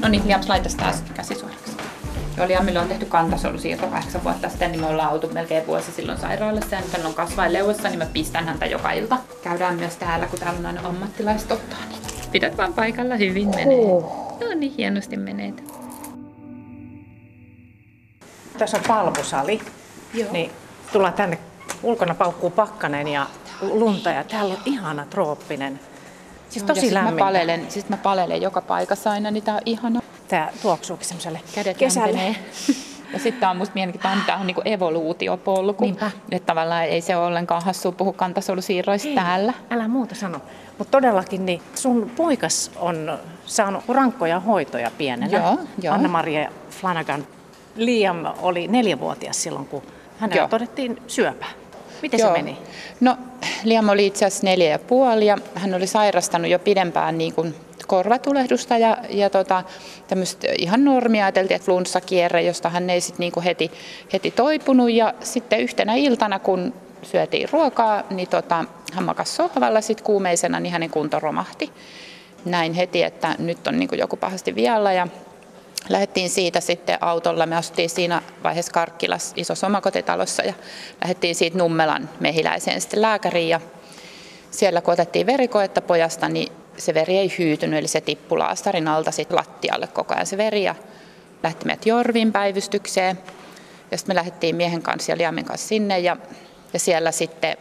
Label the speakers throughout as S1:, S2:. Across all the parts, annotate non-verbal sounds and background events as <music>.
S1: No niin, Liams laittaisi taas käsi suoraksi. Joo, Liamille on tehty kantasolusiirto kahdeksan vuotta sitten, niin me ollaan oltu melkein vuosi silloin sairaalassa ja nyt hän on kasvain leuassa, niin mä pistän häntä joka ilta. Käydään myös täällä, kun täällä on aina ammattilaiset ottaa, niin pidät vaan paikalla, hyvin menee. No niin, hienosti menee.
S2: Tässä on palvusali.
S1: Joo.
S2: Niin tullaan tänne. Ulkona paukkuu pakkanen ja lunta ja täällä on ihana trooppinen. Siis
S1: ja
S2: tosi
S1: sit mä
S2: lämmin.
S1: palelen, sit mä palelen joka paikassa aina, niin tää on ihana.
S2: Tää tuoksuukin semmoiselle
S1: Kädet
S2: kesälle.
S1: lämpenee. <laughs> Ja sitten tää on musta mielenkiintoista, tää on niinku evoluutiopolku.
S2: Niinpä.
S1: Että tavallaan ei se ole ollenkaan hassua puhua kantasolusiirroista
S2: Ei,
S1: täällä.
S2: Älä muuta sano. Mutta todellakin niin sun poikas on saanut rankkoja hoitoja pienenä.
S1: Joo, joo.
S2: Anna-Maria Flanagan. Liam oli neljävuotias silloin, kun hänellä
S1: Joo.
S2: todettiin syöpä. Miten
S1: Joo.
S2: se meni?
S1: No, Liam oli itse asiassa neljä ja puoli ja hän oli sairastanut jo pidempään niin kuin korvatulehdusta ja, ja tota, tämmöistä ihan normia ajateltiin, että flunssakierre, josta hän ei sit niin kuin heti, heti toipunut ja sitten yhtenä iltana, kun syötiin ruokaa, niin tota, hän makasi sohvalla sit kuumeisena, niin hänen kunto romahti. Näin heti, että nyt on niin kuin joku pahasti vialla ja Lähdettiin siitä sitten autolla, me asuttiin siinä vaiheessa Karkkilas isossa omakotitalossa ja lähdettiin siitä Nummelan mehiläiseen sitten lääkäriin. Ja siellä kun otettiin verikoetta pojasta, niin se veri ei hyytynyt, eli se tippui laastarin alta sitten lattialle koko ajan se veri ja lähti meidät Jorvin päivystykseen. Ja sitten me lähdettiin miehen kanssa ja Liamin kanssa sinne ja, ja siellä sitten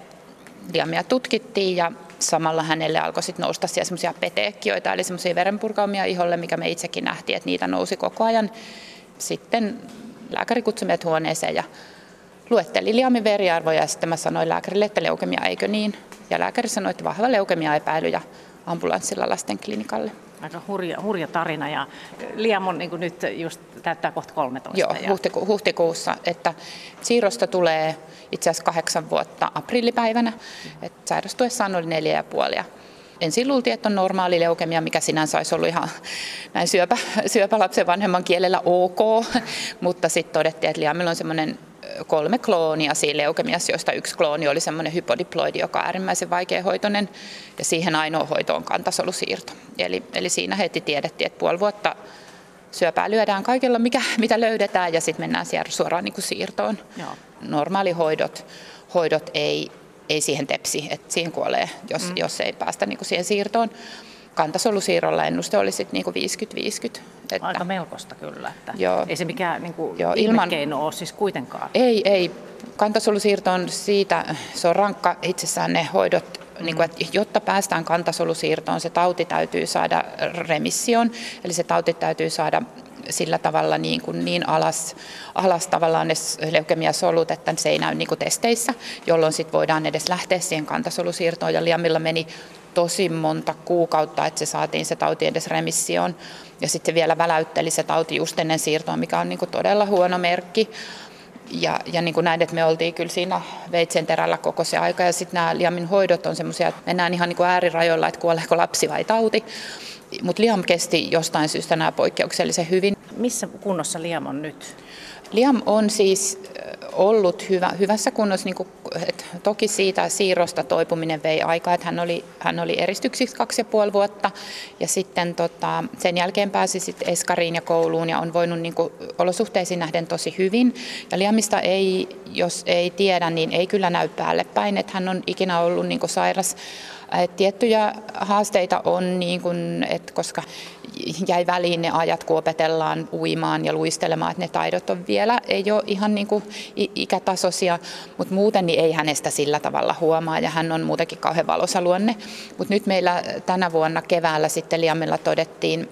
S1: Liamia tutkittiin ja samalla hänelle alkoi sitten nousta siellä semmoisia peteekkioita, eli semmoisia verenpurkaumia iholle, mikä me itsekin nähtiin, että niitä nousi koko ajan. Sitten lääkäri kutsui meidät huoneeseen ja luetteli Liamin veriarvoja ja sitten mä sanoin lääkärille, että leukemia eikö niin. Ja lääkäri sanoi, että vahva leukemia epäily ja ambulanssilla lasten klinikalle.
S2: Aika hurja, hurja tarina ja Liam on niin nyt just täyttää kohta 13.
S1: Joo,
S2: ja
S1: huhtiku- huhtikuussa, että siirrosta tulee itse asiassa kahdeksan vuotta aprillipäivänä, että sairastuessaan oli neljä ja puoli. ja Ensin luultiin, että on normaali leukemia, mikä sinänsä olisi ollut ihan <laughs> näin syöpä, syöpälapsen vanhemman kielellä ok, <laughs> mutta sitten todettiin, että Liamilla on semmoinen kolme kloonia siinä leukemiassa, joista yksi klooni oli semmoinen hypodiploidi, joka on äärimmäisen vaikeahoitoinen, ja siihen ainoa hoito on kantasolusiirto. Eli, eli siinä heti tiedettiin, että puoli vuotta syöpää lyödään kaikella, mikä, mitä löydetään, ja sitten mennään siellä suoraan niin kuin siirtoon.
S2: Joo.
S1: Normaalihoidot hoidot ei, ei siihen tepsi, että siihen kuolee, jos, mm. jos ei päästä niin kuin siihen siirtoon. Kantasolusiirrolla ennuste oli sitten niin 50-50. Että
S2: Aika melkoista kyllä. Että
S1: Joo.
S2: Ei se mikään niin kuin
S1: Joo,
S2: ilman... keino ole siis kuitenkaan.
S1: Ei, ei. Kantasolusiirto on siitä, se on rankka itsessään ne hoidot, mm. niin kuin, että jotta päästään kantasolusiirtoon, se tauti täytyy saada remissioon, eli se tauti täytyy saada sillä tavalla niin, kuin niin alas, alas tavallaan ne leukemiasolut, että se ei näy niin kuin testeissä, jolloin sit voidaan edes lähteä siihen kantasolusiirtoon. Ja Liamilla meni tosi monta kuukautta, että se saatiin se tauti edes remissioon. Ja sitten se vielä väläytteli se tauti just ennen siirtoa, mikä on niin kuin todella huono merkki. Ja, ja niin kuin näin, että me oltiin kyllä siinä veitsen terällä koko se aika. Ja sitten nämä Liamin hoidot on semmoisia, että mennään ihan niin kuin äärirajoilla, että kuoleeko lapsi vai tauti. Mutta Liam kesti jostain syystä nämä poikkeuksellisen hyvin.
S2: Missä kunnossa Liam on nyt?
S1: Liam on siis ollut hyvä, hyvässä kunnossa, niin kuin, että toki siitä siirrosta toipuminen vei aikaa, että hän oli, hän oli eristyksiksi kaksi ja puoli vuotta ja sitten tota, sen jälkeen pääsi sitten Eskariin ja kouluun ja on voinut niin kuin, olosuhteisiin nähden tosi hyvin. Ja Liamista ei, jos ei tiedä, niin ei kyllä näy päälle päin, että hän on ikinä ollut niin kuin sairas et tiettyjä haasteita on, niin kun, että koska jäi väliin ne ajat, kun opetellaan uimaan ja luistelemaan, että ne taidot on vielä, ei ole ihan niin kuin ikätasoisia, mutta muuten niin ei hänestä sillä tavalla huomaa ja hän on muutenkin kauhean valoisa luonne. Mutta nyt meillä tänä vuonna keväällä sitten Liamilla todettiin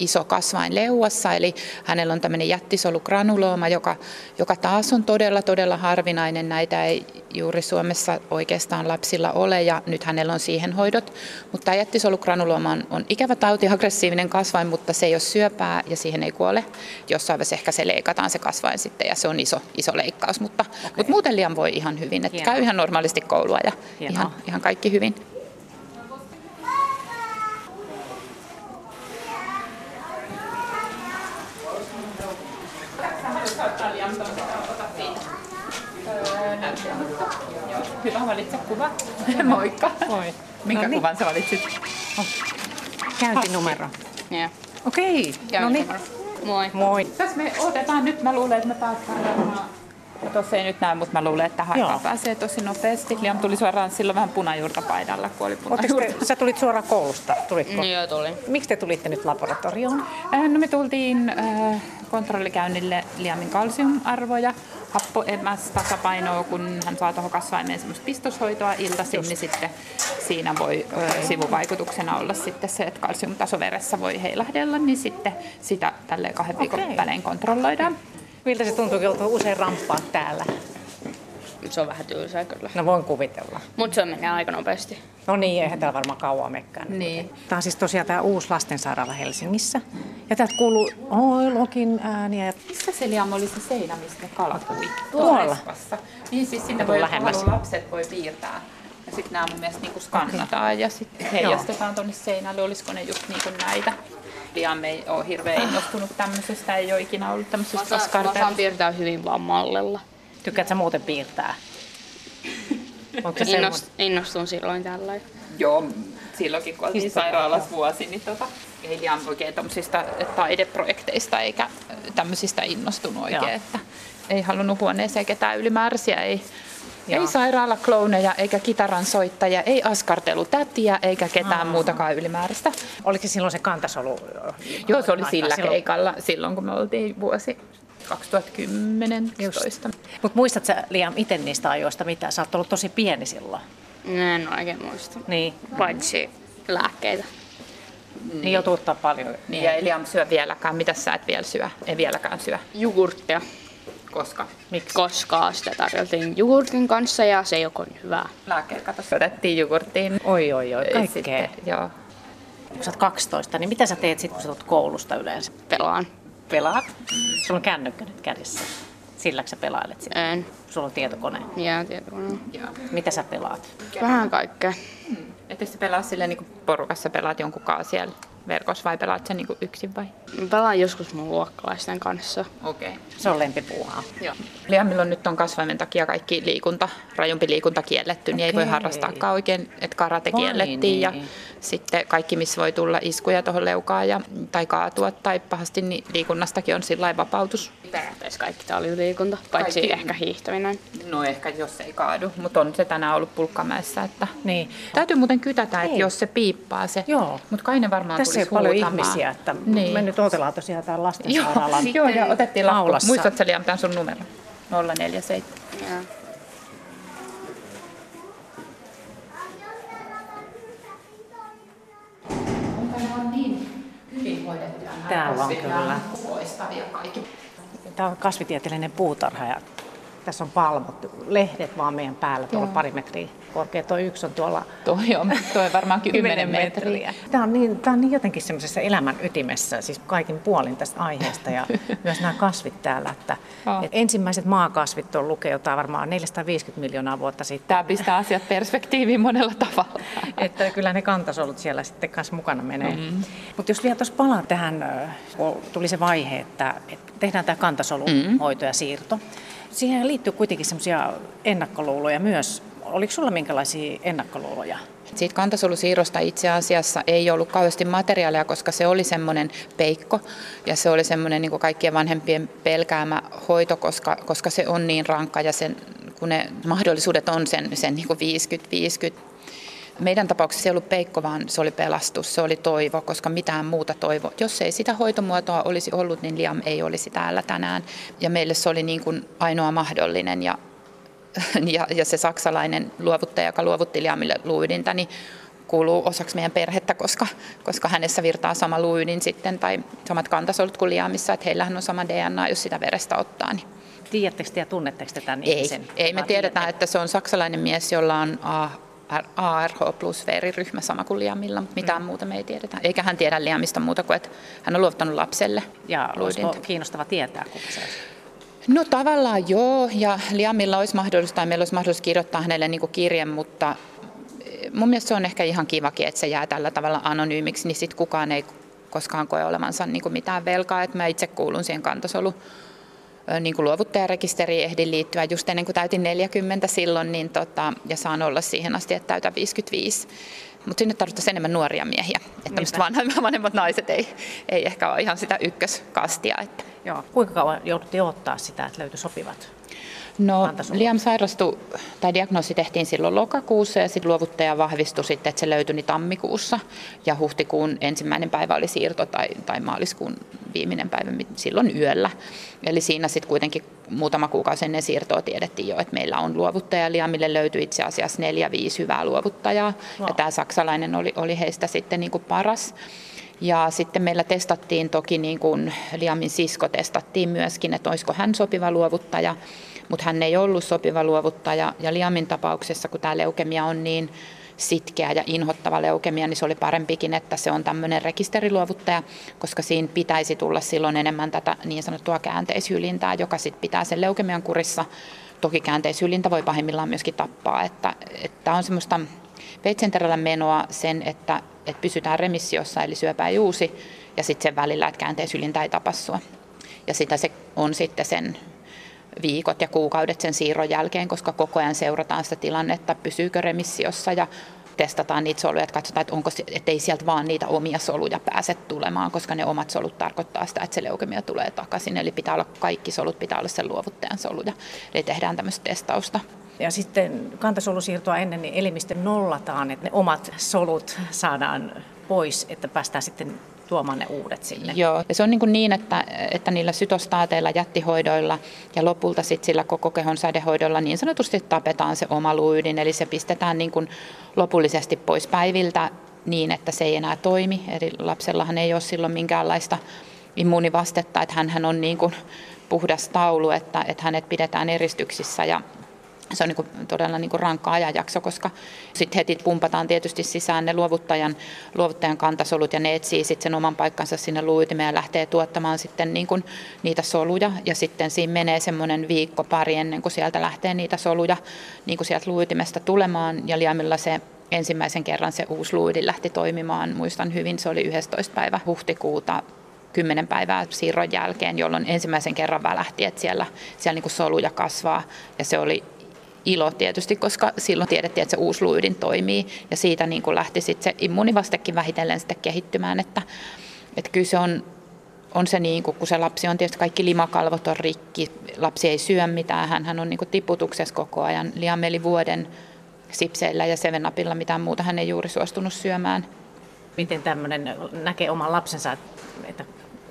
S1: iso kasvain leuassa, eli hänellä on tämmöinen jättisolugranulooma, joka, joka taas on todella, todella harvinainen. Näitä ei juuri Suomessa oikeastaan lapsilla ole, ja nyt hänellä on siihen hoidot. Mutta tämä jättisolugranulooma on, on ikävä tauti, aggressiivinen kasvain, mutta se ei ole syöpää ja siihen ei kuole. Jossain vaiheessa ehkä se leikataan se kasvain sitten, ja se on iso, iso leikkaus, mutta, okay. mutta muuten liian voi ihan hyvin. Että
S2: Hienoa.
S1: käy ihan normaalisti koulua ja
S2: Hienoa.
S1: ihan, ihan kaikki hyvin. Hyvä, valitse kuva. <laughs> Moikka.
S2: Moi.
S1: Minkä
S2: No niin.
S1: kuvan sä valitsit?
S2: Käyntinumero.
S1: Yeah.
S2: Okei, no niin.
S3: Moi.
S2: Moi.
S1: Tässä me otetaan nyt, mä luulen, että me päästään varmaan Tuossa ei nyt näe, mutta mä luulen, että aikaan pääsee tosi nopeasti. Liam tuli suoraan silloin vähän punajuurta paidalla, kun oli punajuurta.
S2: te, sä tulit suoraan koulusta, tulitko?
S3: Niin joo, tuli.
S2: Miksi te tulitte nyt laboratorioon?
S1: Äh, No me tultiin äh, kontrollikäynnille Liamin kalsiumarvoja, happoemäs tasapainoa, kun hän saa tuohon kasvaimeen semmoista pistoshoitoa iltaisin, niin sitten siinä voi ö, sivuvaikutuksena olla sitten se, että kalsiumtaso veressä voi heilahdella, niin sitten sitä tälle kahden viikon välein kontrolloidaan.
S2: Miltä se tuntuu, kun joutuu usein ramppaa täällä?
S3: Se on vähän tylsää kyllä.
S2: No voin kuvitella.
S3: Mutta se menee aika nopeasti.
S2: No niin, eihän täällä varmaan kauan mekkään.
S1: Niin.
S2: Tämä on siis tosiaan tämä uusi lastensairaala Helsingissä. Ja täältä kuuluu oi, lokin ääniä.
S1: Missä se Liam oli se seinä, mistä ne kalat ui?
S2: Tuolla.
S1: Espassa. Niin siis sinne voi,
S2: lähemmäs.
S1: lapset voi piirtää. Ja sitten nämä mun mielestä niinku skannataan ja sitten heijastetaan tuonne seinälle. Olisiko ne just niinku näitä? Liam ei ole hirveän innostunut tämmöisestä, ei ole ikinä ollut
S3: Mä
S1: tämmöisestä
S3: saan, mä saan piirtää hyvin vaan mallilla.
S2: Tykkäätkö sä muuten piirtää? <laughs> Onko se semmoinen?
S3: Innost, innostun silloin tällöin.
S1: Joo, silloinkin kun oltiin sairaalassa vuosi, niin tota, ei Liam oikein tämmöisistä taideprojekteista eikä tämmöisistä innostunut oikein,
S2: Joo.
S1: että ei halunnut huoneeseen ketään ylimääräisiä, ei,
S2: Joo.
S1: ei sairaalaklouneja eikä kitaran soittajia, ei askartelutätiä eikä ketään muutakaan ylimääräistä.
S2: Oliko se silloin se kantasolu?
S1: Joo, se oli sillä
S2: silloin?
S1: keikalla silloin, kun me oltiin vuosi 2010 11.
S2: Mutta muistatko sä Liam itse niistä ajoista mitä? Sä oot ollut tosi pieni silloin.
S3: En oikein muista.
S2: Niin.
S3: Paitsi lääkkeitä.
S2: Niin joutuu ottaa paljon.
S1: Niin, ja ei Liam syö vieläkään. Mitä sä et vielä syö? Ei vieläkään syö.
S3: Jogurttia,
S1: Koska?
S2: Miksi?
S3: koska sitä tarjoltiin jogurtin kanssa ja se ei ole hyvää.
S1: Lääkkeet katossa otettiin jogurttiin.
S2: Oi, oi, oi, kaikkea.
S1: Sitten, joo.
S2: Kun sä oot 12, niin mitä sä teet sitten, kun sä tulet koulusta yleensä?
S3: Pelaan.
S2: Pelaat? Sulla on kännykkä nyt kädessä. Silläkö sä pelailet sitä?
S3: En.
S2: Sulla on tietokone.
S3: Ja tietokoneen.
S1: joo.
S2: Mitä sä pelaat?
S3: Vähän kaikkea.
S1: Etteikö sä pelaa silleen niin porukassa, pelaat jonkun kanssa siellä verkossa vai pelaat sä niin yksin vai?
S3: Mä pelaan joskus mun luokkalaisten kanssa.
S1: Okei. Okay.
S2: Se on lempipuuhaa.
S1: Joo. Liamilla on nyt on kasvaimen takia kaikki liikunta, rajumpi liikunta kielletty, niin ei voi harrastaakaan oikein, että karate
S2: Vai
S1: kiellettiin ja
S2: niin.
S1: sitten kaikki, missä voi tulla iskuja tuohon leukaan ja, tai kaatua tai pahasti, niin liikunnastakin on sillä vapautus.
S3: Periaatteessa kaikki tää oli liikunta, paitsi
S1: Kaikki.
S3: ehkä hiihtäminen.
S1: No ehkä jos ei kaadu, mutta on se tänään ollut pulkkamäessä. Että...
S2: Niin.
S1: Täytyy muuten kytätä, että
S2: Ei.
S1: jos se piippaa se.
S2: Joo.
S1: Mutta kai ne varmaan
S2: Tässä ei paljon ihmisiä, että
S1: Niin.
S2: me nyt odotellaan tosiaan täällä
S1: Joo,
S2: lastensairaalan
S1: joo, ja otettiin lappu.
S2: aulassa.
S1: Muistatko Liam tämän sun numero? 047.
S3: Ja.
S1: on niin nämä
S2: Täällä on kyllä.
S1: nämä kukoistavia kaikki.
S2: Tämä on kasvitieteellinen puutarha ja tässä on palmut, lehdet vaan meidän päällä, tuolla
S1: Joo.
S2: pari metriä korkea. Tuo yksi on tuolla
S1: Toi on, toi on varmaan <laughs> 10 metriä.
S2: Tämä on, niin, tämä on niin jotenkin semmoisessa elämän ytimessä, siis kaikin puolin tästä aiheesta ja <laughs> myös nämä kasvit täällä. Että,
S1: Joo.
S2: että ensimmäiset maakasvit on lukee jotain varmaan 450 miljoonaa vuotta sitten.
S1: Tämä pistää asiat perspektiiviin monella tavalla. <laughs>
S2: Että kyllä ne kantasolut siellä sitten kanssa mukana menee. Mm-hmm. Mutta jos vielä tuossa palaa tähän, kun tuli se vaihe, että, että tehdään tämä kantasoluhoito ja siirto. Siihen liittyy kuitenkin semmoisia ennakkoluuloja myös. Oliko sulla minkälaisia ennakkoluuloja?
S1: Siitä kantasolusiirrosta itse asiassa ei ollut kauheasti materiaalia, koska se oli semmoinen peikko ja se oli semmoinen niin kaikkien vanhempien pelkäämä hoito, koska, koska se on niin rankka ja sen, kun ne mahdollisuudet on sen, sen niin 50-50. Meidän tapauksessa se ei ollut peikko, vaan se oli pelastus, se oli toivo, koska mitään muuta toivo. Jos ei sitä hoitomuotoa olisi ollut, niin Liam ei olisi täällä tänään. Ja meille se oli niin kuin ainoa mahdollinen ja <laughs> ja, ja se saksalainen luovuttaja, joka luovutti Liamille luuydintä, niin kuuluu osaksi meidän perhettä, koska, koska hänessä virtaa sama luuydin sitten tai samat kantasolut kuin Liamissa, että heillähän on sama DNA, jos sitä verestä ottaa. Niin
S2: Tiedättekö te ja tunnetteko te tämän
S1: ei,
S2: ihmisen?
S1: ei, me tiedetään,
S2: tiedätte?
S1: että se on saksalainen mies, jolla on A- ARH plus veriryhmä sama kuin Liamilla, mutta mitään mm. muuta me ei tiedetä. Eikä hän tiedä Liamista muuta kuin, että hän on luovuttanut lapselle
S2: Ja
S1: luuydintä.
S2: olisiko kiinnostava tietää, kuka se olisi?
S1: No tavallaan joo, ja Liamilla olisi mahdollista, tai meillä olisi mahdollista kirjoittaa hänelle niin kirje, mutta eh, mun mielestä se on ehkä ihan kivakin, että se jää tällä tavalla anonyymiksi, niin sitten kukaan ei koskaan koe olevansa niin mitään velkaa, että mä itse kuulun siihen kantasolu niin kuin luovuttajarekisteriin ehdin liittyä just ennen kuin täytin 40 silloin, niin tota, ja saan olla siihen asti, että täytän 55. Mutta sinne tarvittaisiin enemmän nuoria miehiä. Että vanhemmat, <laughs> vanhemmat naiset ei, ei ehkä ole ihan sitä ykköskastia. Että.
S2: Joo. Kuinka kauan jouduttiin ottaa sitä, että löytyi sopivat?
S1: No Liam sairastui, tai diagnoosi tehtiin silloin lokakuussa ja sitten luovuttaja vahvistui sitten, että se löytyi tammikuussa ja huhtikuun ensimmäinen päivä oli siirto tai, tai maaliskuun viimeinen päivä silloin yöllä. Eli siinä sitten kuitenkin muutama kuukausi ennen siirtoa tiedettiin jo, että meillä on luovuttaja Liamille löytyi itse asiassa neljä, viisi hyvää luovuttajaa wow. ja tämä saksalainen oli, oli heistä sitten niin kuin paras. Ja sitten meillä testattiin toki, niin kuin Liamin sisko testattiin myöskin, että olisiko hän sopiva luovuttaja mutta hän ei ollut sopiva luovuttaja. Ja Liamin tapauksessa, kun tämä leukemia on niin sitkeä ja inhottava leukemia, niin se oli parempikin, että se on tämmöinen rekisteriluovuttaja, koska siinä pitäisi tulla silloin enemmän tätä niin sanottua käänteishylintää, joka sitten pitää sen leukemian kurissa. Toki käänteishylintä voi pahimmillaan myöskin tappaa, että, että on semmoista veitsenterällä menoa sen, että, että pysytään remissiossa, eli syöpä ei uusi, ja sitten sen välillä, että käänteishylintä ei tapassua. Ja sitä se on sitten sen viikot ja kuukaudet sen siirron jälkeen, koska koko ajan seurataan sitä tilannetta, pysyykö remissiossa ja testataan niitä soluja, että katsotaan, että onko, ettei sieltä vaan niitä omia soluja pääse tulemaan, koska ne omat solut tarkoittaa sitä, että se leukemia tulee takaisin. Eli pitää olla, kaikki solut pitää olla sen luovuttajan soluja. Eli tehdään tämmöistä testausta.
S2: Ja sitten kantasolusiirtoa ennen niin elimistö nollataan, että ne omat solut saadaan pois, että päästään sitten tuomaan ne uudet sinne.
S1: Joo, ja se on niin, niin että, että niillä sytostaateilla, jättihoidoilla ja lopulta sitten sillä koko kehon sädehoidolla niin sanotusti tapetaan se oma luuydin, eli se pistetään niin kuin lopullisesti pois päiviltä niin, että se ei enää toimi. Eli lapsellahan ei ole silloin minkäänlaista immuunivastetta, että hän on niin kuin puhdas taulu, että, että hänet pidetään eristyksissä ja se on niin kuin todella niin kuin rankka ajanjakso, koska sitten heti pumpataan tietysti sisään ne luovuttajan, luovuttajan kantasolut ja ne etsii sitten sen oman paikkansa sinne luuitimeen ja lähtee tuottamaan sitten niin kuin niitä soluja ja sitten siinä menee semmoinen viikko pari ennen kuin sieltä lähtee niitä soluja niin kuin sieltä luuitimesta tulemaan ja liamilla se ensimmäisen kerran se uusi luidi lähti toimimaan, muistan hyvin, se oli 11. päivä huhtikuuta kymmenen päivää siirron jälkeen, jolloin ensimmäisen kerran välähti, että siellä, siellä niin kuin soluja kasvaa. Ja se oli ilo tietysti, koska silloin tiedettiin, että se uusi luuydin toimii ja siitä niin kuin lähti sitten se immunivastekin vähitellen sitten kehittymään, että, että kyllä se on, on se niin kuin, kun se lapsi on tietysti kaikki limakalvot on rikki, lapsi ei syö mitään, hän, hän on niin kuin tiputuksessa koko ajan, liian meli vuoden sipseillä ja sevenapilla mitään muuta hän ei juuri suostunut syömään.
S2: Miten tämmöinen näkee oman lapsensa, että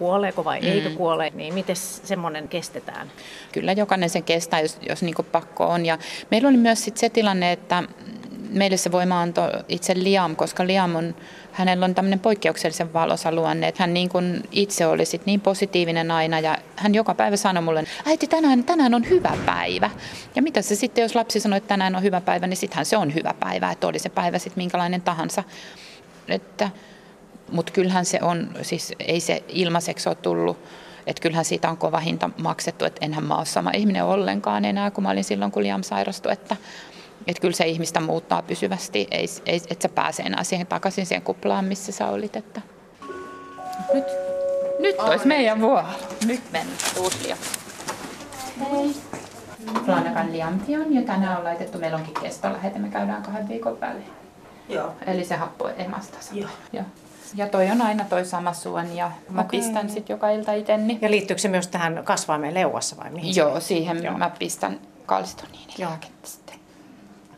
S2: kuoleeko vai mm. eikö kuole, niin miten semmoinen kestetään?
S1: Kyllä jokainen sen kestää, jos, jos niin pakko on. Ja meillä oli myös sit se tilanne, että meille se voima antoi itse Liam, koska Liam on, hänellä on tämmöinen poikkeuksellisen valoisa luonne, että hän niin kuin itse oli sit niin positiivinen aina ja hän joka päivä sanoi mulle, äiti tänään, tänään on hyvä päivä. Ja mitä se sitten, jos lapsi sanoi, että tänään on hyvä päivä, niin sittenhän se on hyvä päivä, että oli se päivä sitten minkälainen tahansa. Että mutta kyllähän se on, siis ei se ilmaiseksi ole tullut, että kyllähän siitä on kova hinta maksettu, että enhän mä ole sama ihminen ollenkaan enää kuin mä olin silloin, kun Liam sairastui, että, että kyllä se ihmistä muuttaa pysyvästi, ei, ei, että sä pääse enää siihen takaisin siihen kuplaan, missä sä olit. Että. Nyt, nyt olisi meidän vuoro. Nyt mennään. Uusi Liam. Hei. Flanagan Liampion ja tänään on laitettu, meillä onkin kestolähete, me käydään kahden viikon välein. Joo. Eli se happo emasta Joo. Joo. Ja toi on aina toi sama suoni ja mä okay. pistän sitten joka ilta iteni.
S2: Ja liittyykö se myös tähän kasvaimeen leuassa vai mihin?
S1: Joo, siihen Joo. mä pistän kalsitoniinilääkettä sitten.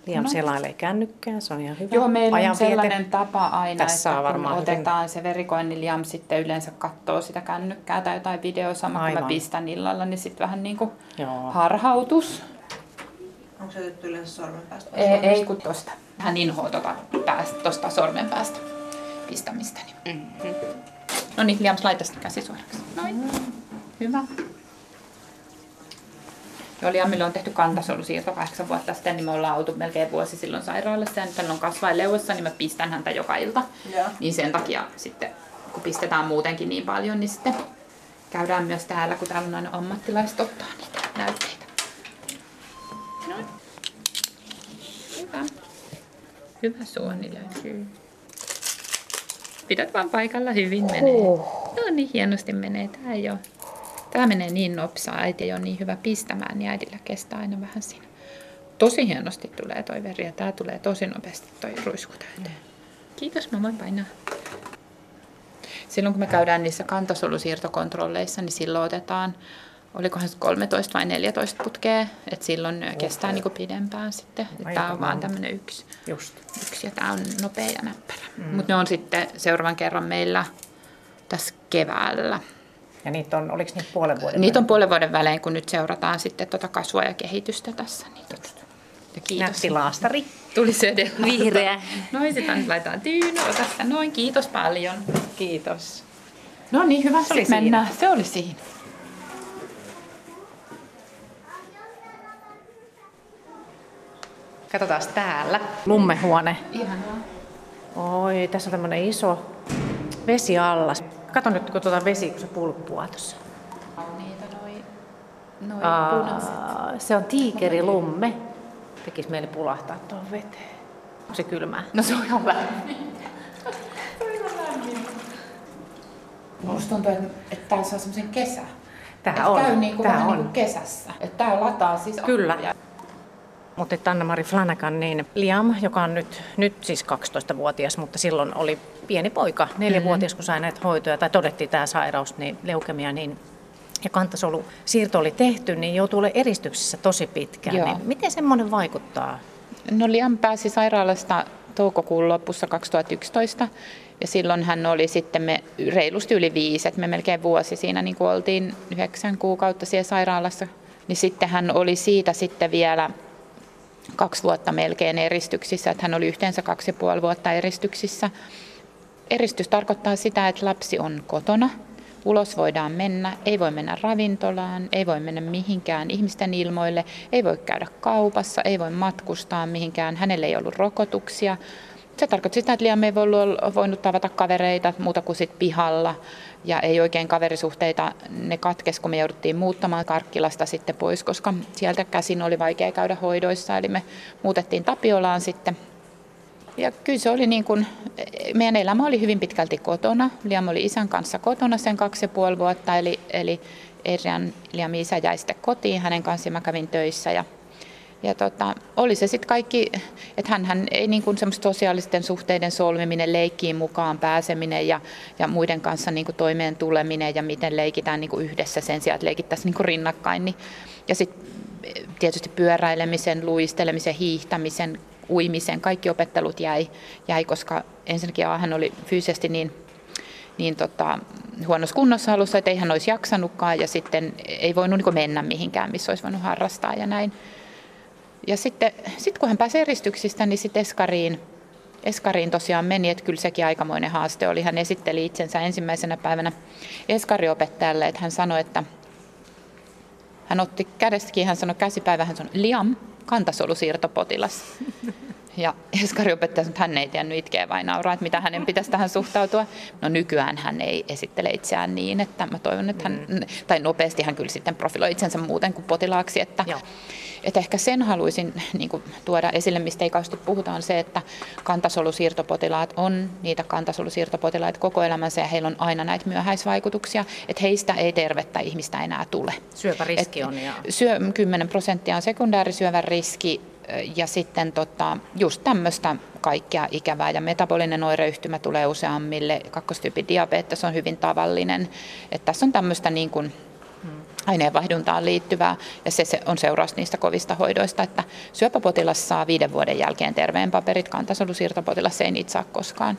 S2: Liam no. selailee kännykkää, se on ihan hyvä.
S1: Joo, meillä on sellainen tapa aina, Tässä että kun otetaan hyvin. se verikoin, niin Liam sitten yleensä katsoo sitä kännykkää tai jotain videoa sama, kun mä pistän illalla, niin sitten vähän niin kuin Joo. harhautus.
S4: Onko se otettu yleensä sormen päästä?
S1: Ei, ei kun tosta. Hän inhoaa tuota päästä, tosta sormen päästä pistämistäni. Mm-hmm. No niin, Liams, laita sitä käsi suoraksi. Noin. Mm. Hyvä. Joo, Liamille on tehty kantasolusiirto kahdeksan vuotta sitten, niin me ollaan oltu melkein vuosi silloin sairaalassa. Ja nyt hän on kasvain leuassa, niin mä pistän häntä joka ilta. Yeah. Niin sen takia sitten, kun pistetään muutenkin niin paljon, niin sitten käydään myös täällä, kun täällä on aina ammattilaiset ottaa niitä näytteitä. Noin. Hyvä. Hyvä suoni löytyy. Pidät vaan paikalla hyvin menee. No niin, hienosti menee. Tää ei ole, Tämä menee niin nopsaa, äiti ei ole niin hyvä pistämään, niin äidillä kestää aina vähän siinä. Tosi hienosti tulee toi veri ja tämä tulee tosi nopeasti toi ruisku täyteen. Kiitos, mä voin painaa. Silloin kun me käydään niissä kantasolusiirtokontrolleissa, niin silloin otetaan, olikohan se 13 vai 14 putkea, että silloin kestää niin kuin pidempään sitten. Tämä on vaan tämmöinen yksi,
S2: Just.
S1: yksi ja tämä on nopea ja näppärä. Mm. Mutta ne on sitten seuraavan kerran meillä tässä keväällä.
S2: Ja niitä on, oliko niitä puolen vuoden
S1: Niitä on puolen vuoden välein, kun nyt seurataan sitten tuota kasvua ja kehitystä tässä. Niin tota. Ja kiitos.
S2: Nätti laastari.
S1: Tuli se edellä.
S2: Vihreä.
S1: Noin, sitä nyt laitetaan tyyny. Sitä noin. Kiitos paljon.
S2: Kiitos.
S1: No niin, hyvä.
S2: Se oli
S1: Sitten
S2: siinä.
S1: mennään. Se oli siinä.
S2: Katsotaan täällä. Lummehuone.
S1: Ihanaa.
S2: Oi, tässä on tämmöinen iso vesiallas. Kato nyt, kun tuota vesi, kun se pulppua tuossa.
S1: Niitä noin noi
S2: Aa,
S1: punaiset.
S2: se on tiikerilumme. Tekis meille pulahtaa tuohon veteen. Onko se kylmää?
S1: No se on ihan lämmin. Musta tuntuu, että, että täällä on semmoisen kesä.
S2: Tää on,
S1: Käy niin kuin,
S2: tää
S1: vähän
S2: on.
S1: niin kuin kesässä. Että tää lataa siis
S2: Kyllä.
S1: akkuja.
S2: Mutta Anna-Mari Flanagan, niin Liam, joka on nyt, nyt siis 12-vuotias, mutta silloin oli pieni poika, neljävuotias, kun sai näitä hoitoja, tai todettiin tämä sairaus, niin leukemia, niin ja kantasolusiirto oli tehty, niin joutuu olemaan eristyksissä tosi pitkään.
S1: Joo.
S2: Niin miten semmoinen vaikuttaa?
S1: No Liam pääsi sairaalasta toukokuun lopussa 2011 ja silloin hän oli sitten me reilusti yli viisi, että me melkein vuosi siinä niin kuin oltiin yhdeksän kuukautta siellä sairaalassa. Niin sitten hän oli siitä sitten vielä kaksi vuotta melkein eristyksissä, että hän oli yhteensä kaksi ja puoli vuotta eristyksissä. Eristys tarkoittaa sitä, että lapsi on kotona, ulos voidaan mennä, ei voi mennä ravintolaan, ei voi mennä mihinkään ihmisten ilmoille, ei voi käydä kaupassa, ei voi matkustaa mihinkään, hänellä ei ollut rokotuksia. Se tarkoitti sitä, että Liam ei voinut tavata kavereita muuta kuin sit pihalla ja ei oikein kaverisuhteita, ne katkes, kun me jouduttiin muuttamaan Karkkilasta sitten pois, koska sieltä käsin oli vaikea käydä hoidoissa, eli me muutettiin Tapiolaan sitten. Ja kyllä se oli niin kuin, meidän elämä oli hyvin pitkälti kotona. Liam oli isän kanssa kotona sen kaksi ja puoli vuotta, eli, eli Adrian, Liamin isä jäi sitten kotiin hänen kanssaan, mä kävin töissä. Ja ja tota, oli se sitten kaikki, että hän, ei niin kuin sosiaalisten suhteiden solmiminen, leikkiin mukaan pääseminen ja, ja muiden kanssa niin kuin toimeen tuleminen ja miten leikitään niin kuin yhdessä sen sijaan, että leikittäisiin niin kuin rinnakkain. Niin, ja sitten tietysti pyöräilemisen, luistelemisen, hiihtämisen, uimisen, kaikki opettelut jäi, jäi koska ensinnäkin hän oli fyysisesti niin niin tota, huonossa kunnossa alussa, että ei hän olisi jaksanutkaan ja sitten ei voinut niin mennä mihinkään, missä olisi voinut harrastaa ja näin. Ja sitten sit kun hän pääsi eristyksistä, niin sitten Eskariin, Eskariin tosiaan meni, että kyllä sekin aikamoinen haaste oli. Hän esitteli itsensä ensimmäisenä päivänä Eskariopettajalle, että hän sanoi, että hän otti kädestäkin, hän sanoi käsipäivä, hän sanoi Liam, kantasolusiirtopotilas. <laughs> Ja <laughs> Eskariopettaja sanoi, että hän ei tiennyt itkeä vai nauraa, että mitä hänen pitäisi tähän suhtautua. No nykyään hän ei esittele itseään niin, että mä toivon, että hän, tai nopeasti hän kyllä sitten profiloi itsensä muuten kuin potilaaksi, että,
S2: Joo.
S1: että ehkä sen haluaisin niin kuin, tuoda esille, mistä ei kauheasti puhuta, on se, että kantasolusiirtopotilaat on niitä kantasolusiirtopotilaita koko elämänsä ja heillä on aina näitä myöhäisvaikutuksia, että heistä ei tervettä ihmistä enää tule.
S2: Syöpäriski
S1: Et
S2: on ja...
S1: Syö, 10 prosenttia on sekundäärisyövän riski ja sitten tota, just tämmöistä kaikkea ikävää ja metabolinen oireyhtymä tulee useammille. Kakkostyypin diabetes on hyvin tavallinen. että tässä on tämmöistä niin kuin aineenvaihduntaan liittyvää ja se, se on seuraus niistä kovista hoidoista, että syöpäpotilas saa viiden vuoden jälkeen terveen paperit, kantasolusiirtopotilas ei niitä saa koskaan.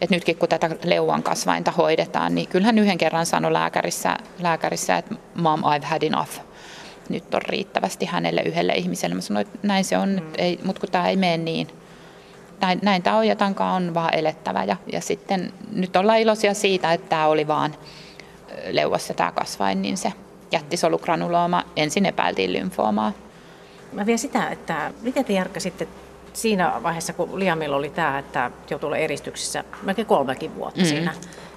S1: Et nytkin kun tätä leuan kasvainta hoidetaan, niin kyllähän yhden kerran sanoi lääkärissä, lääkärissä että mom, I've had enough. Nyt on riittävästi hänelle yhdelle ihmiselle. Mä sanoin, että näin se on, että ei, mutta kun tämä ei mene niin. Näin, näin tämä on ja tankaa on vaan elettävä. Ja, ja sitten nyt ollaan iloisia siitä, että tämä oli vaan leuassa tämä kasvain, niin se jättisolugranulooma. Ensin epäiltiin lymfoomaa.
S2: Mä vielä sitä, että miten te Jarkka sitten siinä vaiheessa, kun Liamilla oli tämä, että joutui olla eristyksissä melkein kolmekin vuotta mm. siinä,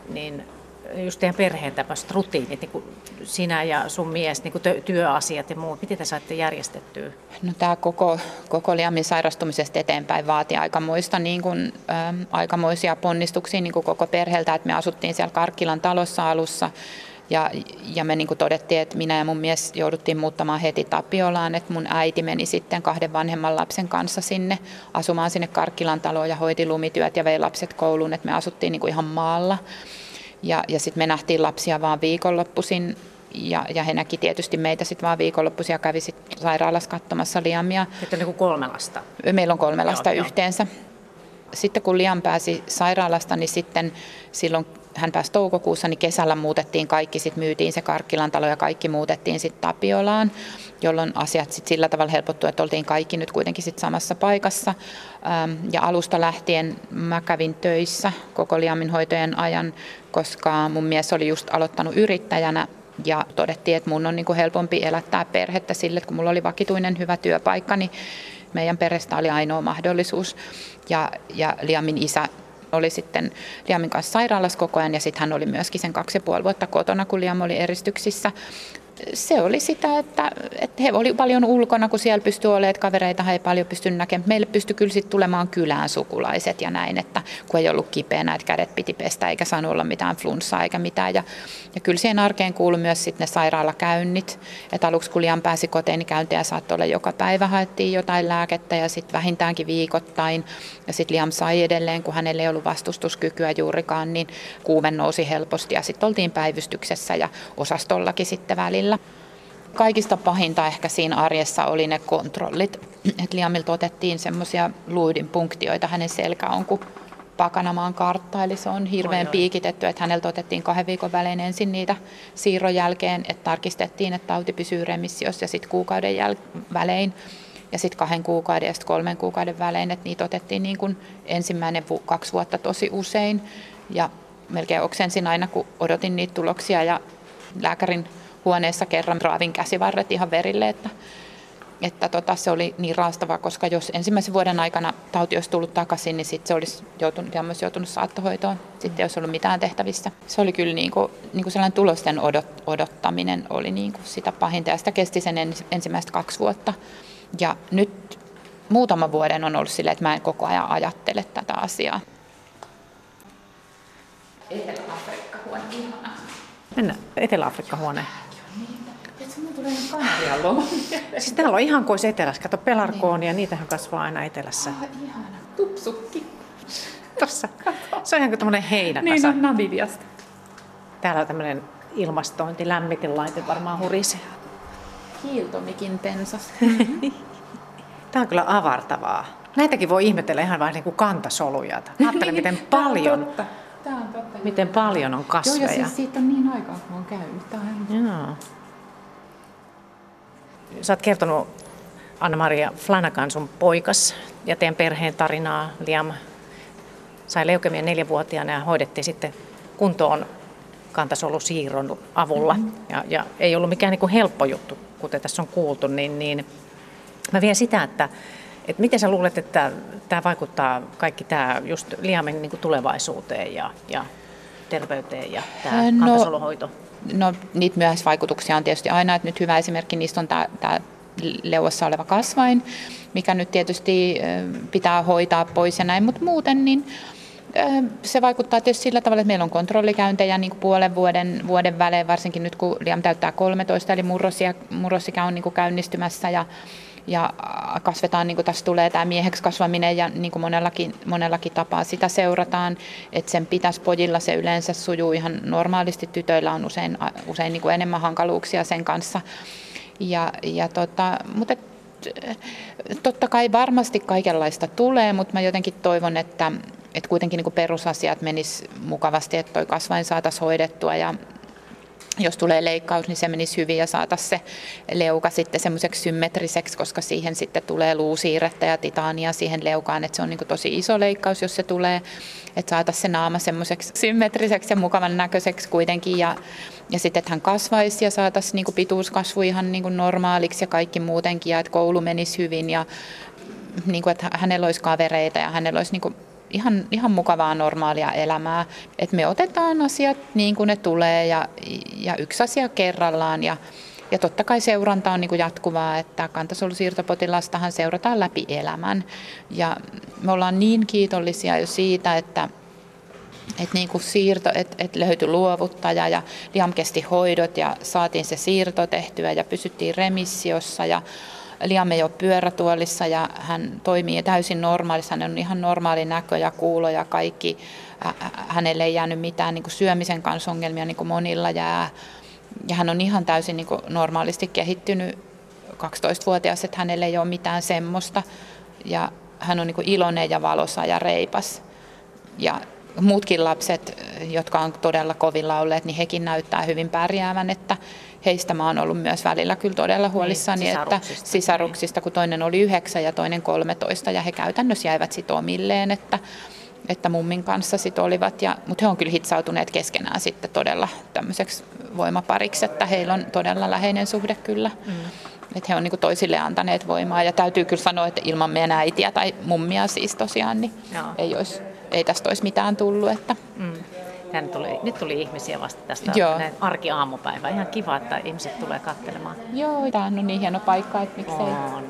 S2: niin just teidän perheen tämmöiset rutiinit, niin kuin sinä ja sun mies, niin kuin työasiat ja muut, miten te saitte järjestettyä?
S1: No, tämä koko, koko liamin sairastumisesta eteenpäin vaati aikamoista, niin kuin, äm, aikamoisia ponnistuksia niin kuin koko perheeltä, että me asuttiin siellä Karkkilan talossa alussa Ja, ja me niin todettiin, että minä ja mun mies jouduttiin muuttamaan heti Tapiolaan, että mun äiti meni sitten kahden vanhemman lapsen kanssa sinne asumaan sinne Karkkilan taloon ja hoiti lumityöt ja vei lapset kouluun, että me asuttiin niin kuin ihan maalla. Ja, ja sitten me nähtiin lapsia vaan viikonloppuisin ja, ja he näki tietysti meitä sitten vaan viikonloppuisin ja kävi sit sairaalassa katsomassa Liamia.
S2: Että niin kuin kolme lasta.
S1: Meillä on kolme lasta
S2: Joo, joo.
S1: yhteensä. Sitten kun Liam pääsi sairaalasta, niin sitten silloin hän pääsi toukokuussa, niin kesällä muutettiin kaikki, sitten myytiin se Karkkilan talo ja kaikki muutettiin sitten Tapiolaan, jolloin asiat sitten sillä tavalla helpottui, että oltiin kaikki nyt kuitenkin sitten samassa paikassa. Ähm, Ja alusta lähtien mä kävin töissä koko Liamin hoitojen ajan, koska mun mies oli just aloittanut yrittäjänä ja todettiin, että mun on niin kuin helpompi elättää perhettä sille, että kun mulla oli vakituinen hyvä työpaikka, niin meidän perheestä oli ainoa mahdollisuus. Ja, ja Liamin isä oli sitten Liamin kanssa sairaalassa koko ajan ja sitten hän oli myöskin sen kaksi ja puoli vuotta kotona, kun Liam oli eristyksissä. Se oli sitä, että, että he oli paljon ulkona, kun siellä pystyi olemaan, että kavereita he ei paljon pystynyt näkemään. Meille pystyi kyllä sitten tulemaan kylään sukulaiset ja näin, että kun ei ollut kipeänä, että kädet piti pestä eikä saanut olla mitään flunssaa eikä mitään. Ja, ja kyllä siihen arkeen kuului myös sitten ne sairaalakäynnit. Että aluksi kun Liam pääsi kotiin, niin käyntejä saattoi olla joka päivä, haettiin jotain lääkettä ja sitten vähintäänkin viikoittain. Ja sitten Liam sai edelleen, kun hänellä ei ollut vastustuskykyä juurikaan, niin kuume nousi helposti ja sitten oltiin päivystyksessä ja osastollakin sitten välillä. Kaikista pahinta ehkä siinä arjessa oli ne kontrollit. Et Liamilta otettiin semmoisia luidinpunktioita hänen selkä on kuin Pakanamaan kartta, eli se on hirveän piikitetty, että hänellä otettiin kahden viikon välein ensin niitä siirron jälkeen, että tarkistettiin, että tauti pysyy remissiossa ja sitten kuukauden jäl- välein ja sitten kahden kuukauden ja sitten kolmen kuukauden välein, että niitä otettiin niin kuin ensimmäinen vu- kaksi vuotta tosi usein. Ja melkein oksensin aina, kun odotin niitä tuloksia ja lääkärin huoneessa kerran raavin käsivarret ihan verille, että, että tota, se oli niin raastavaa, koska jos ensimmäisen vuoden aikana tauti olisi tullut takaisin, niin sitten se olisi joutunut, ja myös joutunut saattohoitoon, sitten ei olisi ollut mitään tehtävissä. Se oli kyllä niin kuin, niin kuin sellainen tulosten odot, odottaminen oli niin kuin sitä pahinta, ja sitä kesti sen ens, ensimmäistä kaksi vuotta. Ja nyt muutaman vuoden on ollut silleen, että mä en koko ajan ajattele tätä asiaa. Etelä-Afrikka huone, ihana.
S2: Mennään Etelä-Afrikka-huoneen.
S1: Tiedätkö, ihan Kanarian.
S2: Siis täällä on ihan kuin etelässä. Kato pelarkoonia, niitähän kasvaa aina etelässä.
S1: Ah, ihana. Tupsukki.
S2: Tossa. Se on ihan kuin tämmöinen heinäkasa.
S1: Niin on Namibiasta.
S2: Täällä on tämmöinen ilmastointi, lämmitinlaite varmaan hurisee.
S1: Kiiltomikin pensas. <laughs>
S2: Tämä on kyllä avartavaa. Näitäkin voi ihmetellä ihan vain <laughs> niin kuin kantasoluja. Ajattelen, miten paljon,
S1: Tämä on totta.
S2: miten paljon on
S1: Joo,
S2: kasveja.
S1: ja siis siitä on niin aikaa, kun on käynyt. Tämä on
S2: Joo. Sä oot kertonut Anna-Maria Flanagan sun poikas ja teidän perheen tarinaa. Liam sai leukemia neljävuotiaana ja hoidettiin sitten kuntoon kantasolusiirron avulla. Mm-hmm. Ja, ja ei ollut mikään niin kuin helppo juttu, kuten tässä on kuultu, niin, niin mä vien sitä, että, että miten sä luulet, että tämä vaikuttaa kaikki tämä just Liamin niin kuin tulevaisuuteen ja, ja terveyteen ja tämä
S1: Ää, no-
S2: kantasoluhoito?
S1: No niitä myöhäisvaikutuksia on tietysti aina, että nyt hyvä esimerkki niistä on tämä, leuassa oleva kasvain, mikä nyt tietysti pitää hoitaa pois ja näin, mutta muuten niin se vaikuttaa tietysti sillä tavalla, että meillä on kontrollikäyntejä niin kuin puolen vuoden, vuoden välein, varsinkin nyt kun Liam täyttää 13, eli murrosia, murrosikä on niin kuin käynnistymässä ja ja kasvetaan, niin kuin tässä tulee tämä mieheksi kasvaminen ja niin kuin monellakin, monellakin tapaa sitä seurataan, että sen pitäisi pojilla se yleensä sujuu ihan normaalisti, tytöillä on usein, usein niin kuin enemmän hankaluuksia sen kanssa. Ja, ja tota, mutta et, totta kai varmasti kaikenlaista tulee, mutta mä jotenkin toivon, että, että kuitenkin niin perusasiat menis mukavasti, että toi kasvain saataisiin hoidettua ja jos tulee leikkaus, niin se menisi hyvin ja saataisiin se leuka sitten semmoiseksi symmetriseksi, koska siihen sitten tulee luusiirrettä ja titaania siihen leukaan, että se on niin tosi iso leikkaus, jos se tulee, että saataisiin se naama semmoiseksi symmetriseksi ja mukavan näköiseksi kuitenkin. Ja, ja sitten, että hän kasvaisi ja saataisiin niin pituuskasvu ihan niin normaaliksi ja kaikki muutenkin ja että koulu menisi hyvin ja niin kuin, että hänellä olisi kavereita ja hänellä olisi niin kuin ihan, ihan mukavaa normaalia elämää. että me otetaan asiat niin kuin ne tulee ja, ja yksi asia kerrallaan ja, ja totta kai seuranta on niin kuin jatkuvaa, että kantasolusiirtopotilastahan seurataan läpi elämän. Ja me ollaan niin kiitollisia jo siitä, että et niin kuin siirto, että et löytyi luovuttaja ja Liam kesti hoidot ja saatiin se siirto tehtyä ja pysyttiin remissiossa ja Liam ei ole pyörätuolissa ja hän toimii täysin normaalissa, hän on ihan normaali näkö ja kuulo ja kaikki. Hänelle ei jäänyt mitään niin kuin syömisen kanssa ongelmia niin kuin monilla jää. Ja hän on ihan täysin niin kuin normaalisti kehittynyt 12-vuotias, että hänelle ei ole mitään semmoista. Ja hän on niin kuin iloinen ja valosa ja reipas. Ja muutkin lapset, jotka on todella kovilla olleet, niin hekin näyttää hyvin pärjäävän, että heistä mä oon ollut myös välillä kyllä todella niin, huolissani, niin, sisaruksista. että sisaruksista, kun toinen oli yhdeksän ja toinen 13 ja he käytännössä jäivät sit omilleen, että, että mummin kanssa sit olivat, ja, mutta he on kyllä hitsautuneet keskenään sitten todella tämmöiseksi voimapariksi, että heillä on todella läheinen suhde kyllä. Mm. Että he on niin toisille antaneet voimaa ja täytyy kyllä sanoa, että ilman meidän äitiä tai mummia siis tosiaan, niin ei, olisi, ei tästä olisi mitään tullut. Että. Mm.
S2: Tänne tuli, nyt tuli ihmisiä vasta tästä Joo. arki-aamupäivä. Ihan kiva, että ihmiset tulee katselemaan.
S1: Joo, tämä on niin hieno paikka, että miksei. On.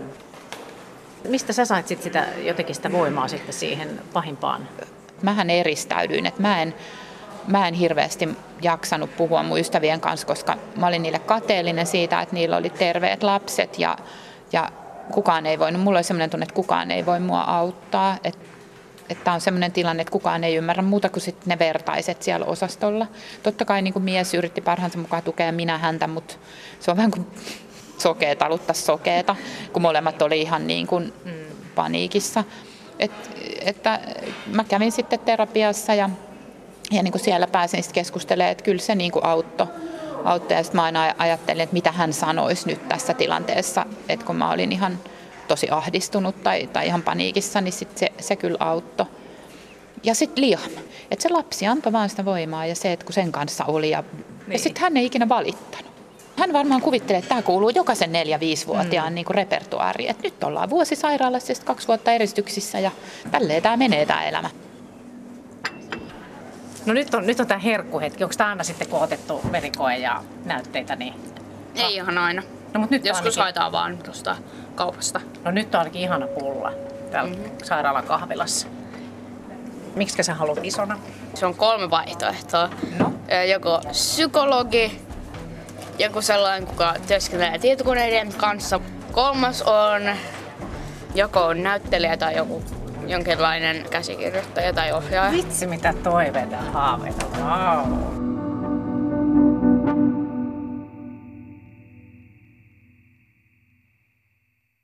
S2: Mistä sä sait sit sitä, jotenkin sitä voimaa sitten siihen pahimpaan?
S1: Mähän eristäydyin, että mä en, mä en hirveästi jaksanut puhua mun ystävien kanssa, koska mä olin niille kateellinen siitä, että niillä oli terveet lapset ja, ja kukaan ei voinut, mulla oli sellainen tunne, että kukaan ei voi mua auttaa, että että on sellainen tilanne, että kukaan ei ymmärrä muuta kuin sit ne vertaiset siellä osastolla. Totta kai niin kuin mies yritti parhaansa mukaan tukea minä häntä, mutta se on vähän kuin sokea taluttaa sokeeta, kun molemmat oli ihan niin kuin paniikissa. Et, että mä kävin sitten terapiassa ja, ja niin kuin siellä pääsin sitten keskustelemaan, että kyllä se niin kuin auttoi. auttoi. Ja sitten mä aina ajattelin, että mitä hän sanoisi nyt tässä tilanteessa, että kun mä olin ihan tosi ahdistunut tai, tai ihan paniikissa, niin sit se, se kyllä auttoi. Ja sitten Liam, että se lapsi antoi vaan sitä voimaa ja se, että kun sen kanssa oli ja, niin. ja sitten hän ei ikinä valittanut. Hän varmaan kuvittelee, että tämä kuuluu jokaisen neljä-viisivuotiaan mm. niin repertuaariin. Että nyt ollaan vuosi sairaalassa ja kaksi vuotta eristyksissä ja tälleen tämä menee tämä elämä.
S2: No nyt on, nyt on tämä herkkuhetki. Onko tämä aina sitten kun otettu verikoe ja näytteitä? Niin...
S3: Ei ihan aina. No, mutta nyt Joskus ainakin... haetaan vaan tuosta kaupasta.
S2: No nyt on ainakin ihana pulla täällä mm-hmm. sairaalan kahvilassa. Miksi sä haluat isona?
S3: Se on kolme vaihtoehtoa. No. Joko psykologi, joku sellainen, kuka työskentelee tietokoneiden kanssa. Kolmas on joko näyttelijä tai joku jonkinlainen käsikirjoittaja tai ohjaaja.
S2: Vitsi mitä toiveita haaveita. Wow.